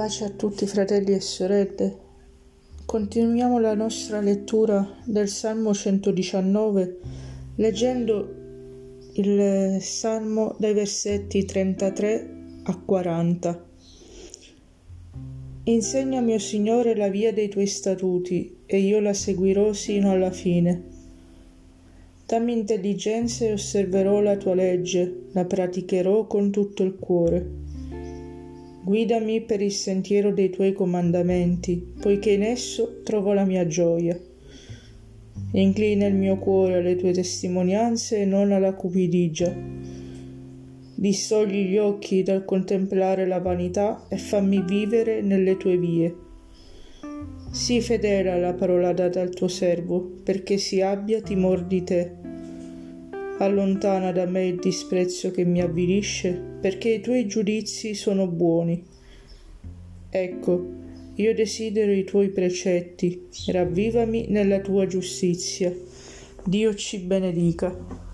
Pace a tutti fratelli e sorelle. Continuiamo la nostra lettura del Salmo 119 leggendo il Salmo dai versetti 33 a 40. Insegnami, o Signore, la via dei tuoi statuti e io la seguirò sino alla fine. Dammi intelligenza e osserverò la tua legge, la praticherò con tutto il cuore. Guidami per il sentiero dei tuoi comandamenti, poiché in esso trovo la mia gioia. Inclina il mio cuore alle tue testimonianze e non alla cupidigia. Distogli gli occhi dal contemplare la vanità e fammi vivere nelle tue vie. Sii fedele alla parola data al tuo servo, perché si abbia timor di te allontana da me il disprezzo che mi avvilisce, perché i tuoi giudizi sono buoni. Ecco, io desidero i tuoi precetti, ravvivami nella tua giustizia. Dio ci benedica.